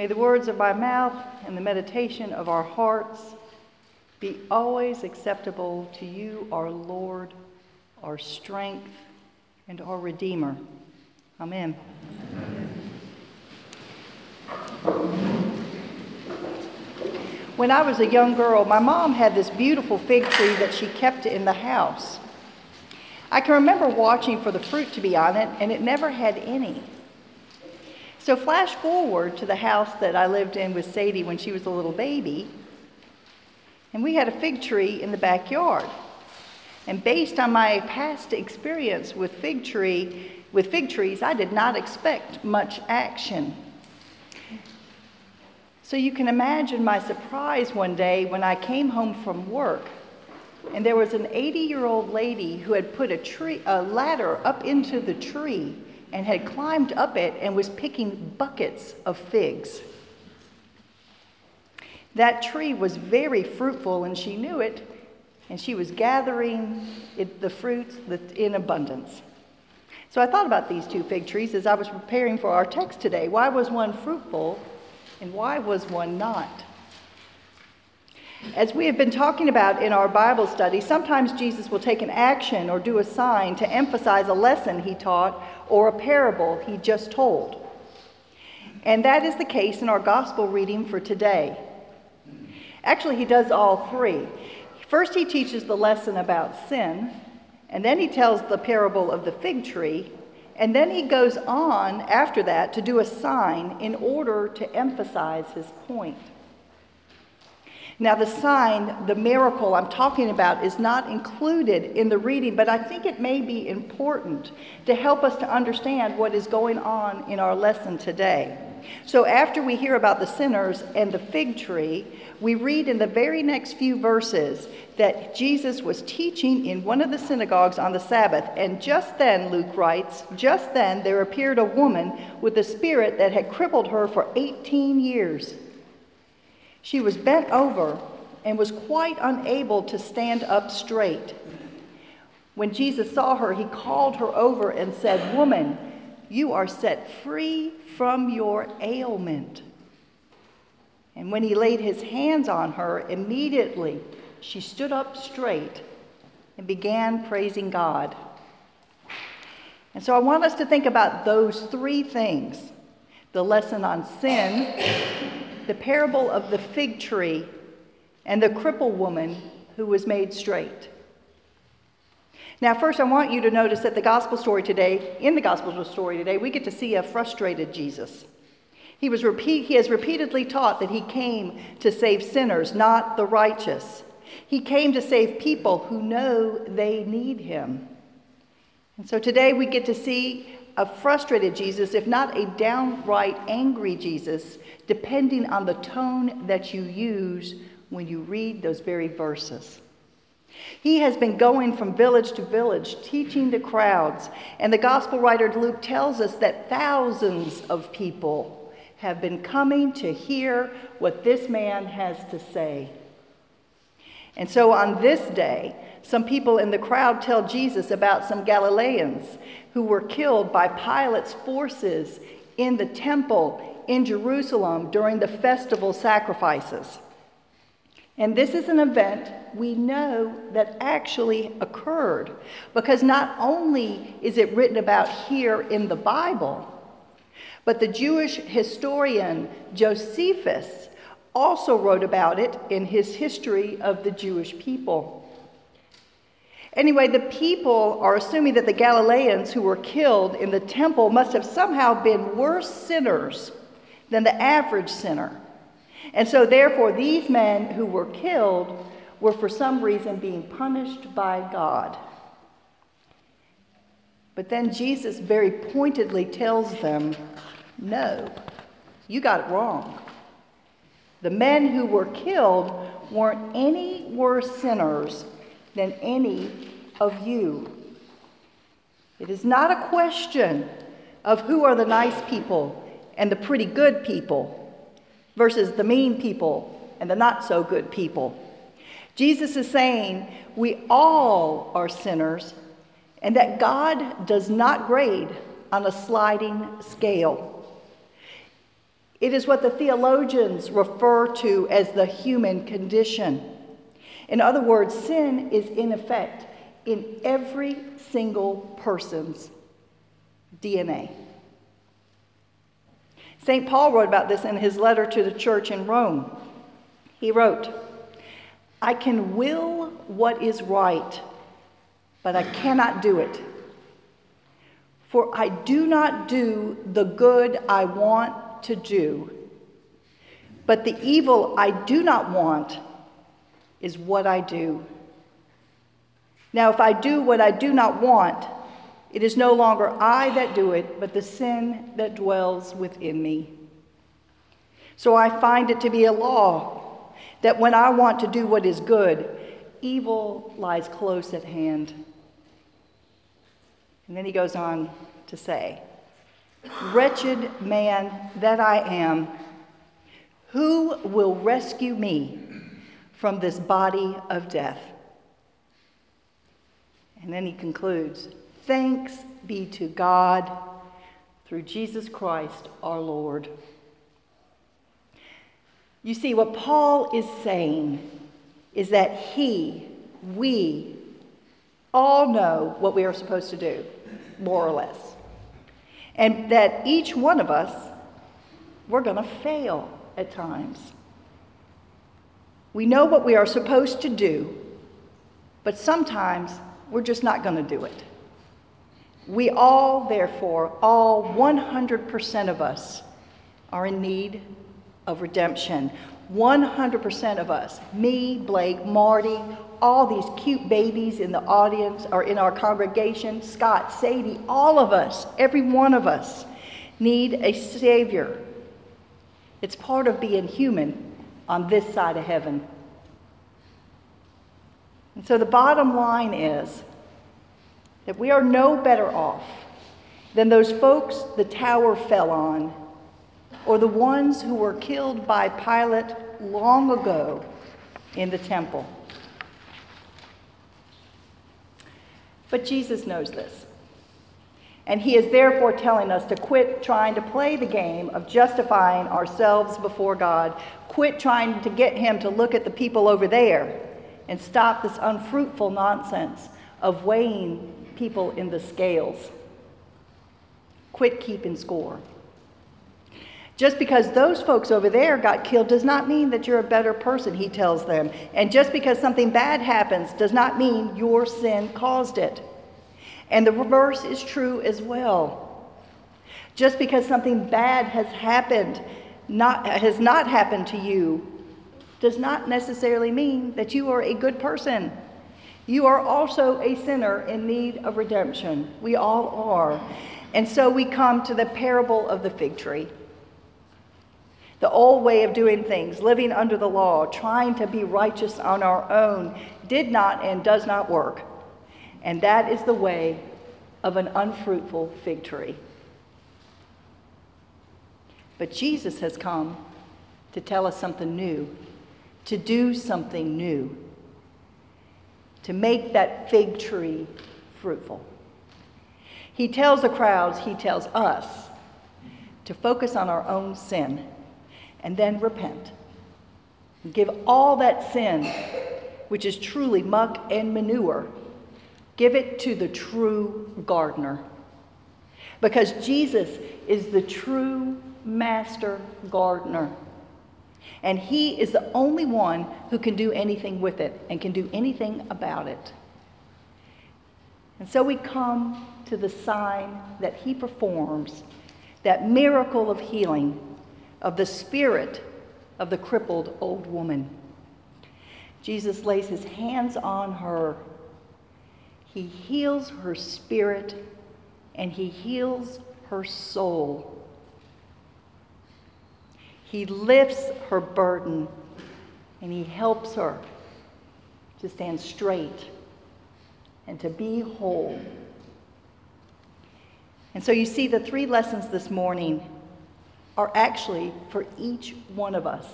May the words of my mouth and the meditation of our hearts be always acceptable to you, our Lord, our strength, and our Redeemer. Amen. When I was a young girl, my mom had this beautiful fig tree that she kept in the house. I can remember watching for the fruit to be on it, and it never had any. So, flash forward to the house that I lived in with Sadie when she was a little baby, and we had a fig tree in the backyard. And based on my past experience with fig tree, with fig trees, I did not expect much action. So you can imagine my surprise one day when I came home from work and there was an 80 year old lady who had put a, tree, a ladder up into the tree and had climbed up it and was picking buckets of figs. That tree was very fruitful and she knew it, and she was gathering it, the fruits in abundance. So I thought about these two fig trees as I was preparing for our text today. Why was one fruitful and why was one not? As we have been talking about in our Bible study, sometimes Jesus will take an action or do a sign to emphasize a lesson he taught or a parable he just told. And that is the case in our gospel reading for today. Actually, he does all three. First, he teaches the lesson about sin, and then he tells the parable of the fig tree, and then he goes on after that to do a sign in order to emphasize his point. Now, the sign, the miracle I'm talking about, is not included in the reading, but I think it may be important to help us to understand what is going on in our lesson today. So, after we hear about the sinners and the fig tree, we read in the very next few verses that Jesus was teaching in one of the synagogues on the Sabbath. And just then, Luke writes, just then there appeared a woman with a spirit that had crippled her for 18 years. She was bent over and was quite unable to stand up straight. When Jesus saw her, he called her over and said, Woman, you are set free from your ailment. And when he laid his hands on her, immediately she stood up straight and began praising God. And so I want us to think about those three things the lesson on sin, the parable of the fig tree and the crippled woman who was made straight. Now, first, I want you to notice that the gospel story today, in the gospel story today, we get to see a frustrated Jesus. He, was repeat, he has repeatedly taught that he came to save sinners, not the righteous. He came to save people who know they need him. And so today we get to see a frustrated Jesus, if not a downright angry Jesus, depending on the tone that you use when you read those very verses. He has been going from village to village, teaching the crowds, and the gospel writer Luke tells us that thousands of people have been coming to hear what this man has to say. And so on this day, some people in the crowd tell Jesus about some Galileans who were killed by Pilate's forces in the temple in Jerusalem during the festival sacrifices. And this is an event we know that actually occurred because not only is it written about here in the Bible, but the Jewish historian Josephus also wrote about it in his history of the Jewish people. Anyway, the people are assuming that the Galileans who were killed in the temple must have somehow been worse sinners than the average sinner. And so, therefore, these men who were killed were for some reason being punished by God. But then Jesus very pointedly tells them, No, you got it wrong. The men who were killed weren't any worse sinners than any of you. It is not a question of who are the nice people and the pretty good people versus the mean people and the not so good people. Jesus is saying we all are sinners and that God does not grade on a sliding scale. It is what the theologians refer to as the human condition. In other words, sin is in effect in every single person's DNA. St. Paul wrote about this in his letter to the church in Rome. He wrote, I can will what is right, but I cannot do it. For I do not do the good I want to do, but the evil I do not want is what I do. Now, if I do what I do not want, it is no longer I that do it, but the sin that dwells within me. So I find it to be a law that when I want to do what is good, evil lies close at hand. And then he goes on to say, Wretched man that I am, who will rescue me from this body of death? And then he concludes, Thanks be to God through Jesus Christ our Lord. You see, what Paul is saying is that he, we, all know what we are supposed to do, more or less. And that each one of us, we're going to fail at times. We know what we are supposed to do, but sometimes we're just not going to do it. We all, therefore, all 100% of us, are in need of redemption. 100% of us, me, Blake, Marty, all these cute babies in the audience or in our congregation, Scott, Sadie, all of us, every one of us, need a Savior. It's part of being human on this side of heaven. And so the bottom line is that we are no better off than those folks the tower fell on, or the ones who were killed by Pilate long ago in the temple. But Jesus knows this. And he is therefore telling us to quit trying to play the game of justifying ourselves before God, quit trying to get him to look at the people over there, and stop this unfruitful nonsense of weighing people in the scales. Quit keeping score. Just because those folks over there got killed does not mean that you're a better person, he tells them. And just because something bad happens does not mean your sin caused it. And the reverse is true as well. Just because something bad has happened, not, has not happened to you, does not necessarily mean that you are a good person. You are also a sinner in need of redemption. We all are. And so we come to the parable of the fig tree. The old way of doing things, living under the law, trying to be righteous on our own, did not and does not work. And that is the way of an unfruitful fig tree. But Jesus has come to tell us something new, to do something new to make that fig tree fruitful. He tells the crowds, he tells us to focus on our own sin and then repent. Give all that sin, which is truly muck and manure, give it to the true gardener. Because Jesus is the true master gardener. And He is the only one who can do anything with it and can do anything about it. And so we come to the sign that He performs, that miracle of healing of the spirit of the crippled old woman. Jesus lays his hands on her. He heals her spirit and he heals her soul. He lifts her burden and he helps her to stand straight and to be whole. And so you see, the three lessons this morning are actually for each one of us.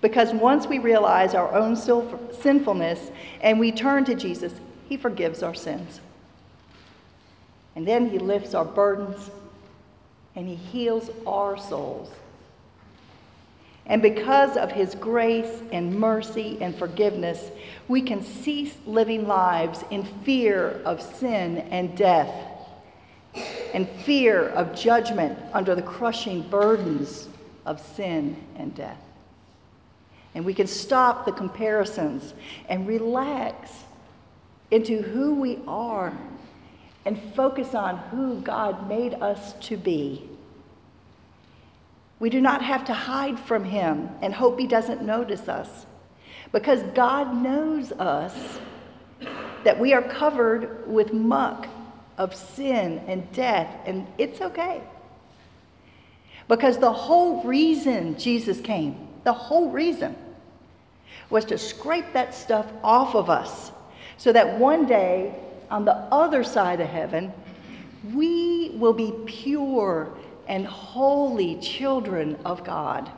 Because once we realize our own sinfulness and we turn to Jesus, He forgives our sins. And then He lifts our burdens and He heals our souls. And because of his grace and mercy and forgiveness, we can cease living lives in fear of sin and death, and fear of judgment under the crushing burdens of sin and death. And we can stop the comparisons and relax into who we are and focus on who God made us to be. We do not have to hide from Him and hope He doesn't notice us because God knows us that we are covered with muck of sin and death, and it's okay. Because the whole reason Jesus came, the whole reason, was to scrape that stuff off of us so that one day on the other side of heaven, we will be pure and holy children of God.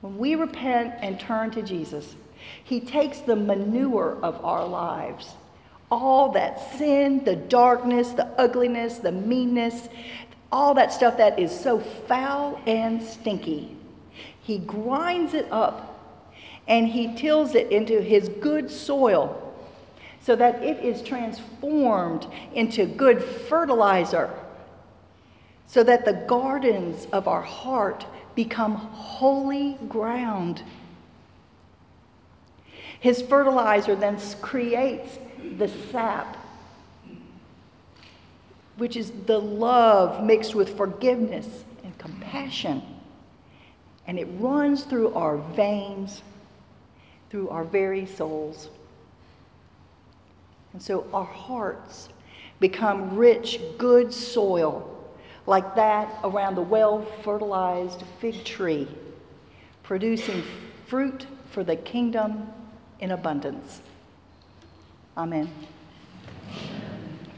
When we repent and turn to Jesus, He takes the manure of our lives, all that sin, the darkness, the ugliness, the meanness, all that stuff that is so foul and stinky. He grinds it up and He tills it into His good soil so that it is transformed into good fertilizer, so that the gardens of our heart become holy ground. His fertilizer then creates the sap, which is the love mixed with forgiveness and compassion. And it runs through our veins, through our very souls. And so our hearts become rich, good soil, like that around the well fertilized fig tree, producing fruit for the kingdom in abundance. Amen.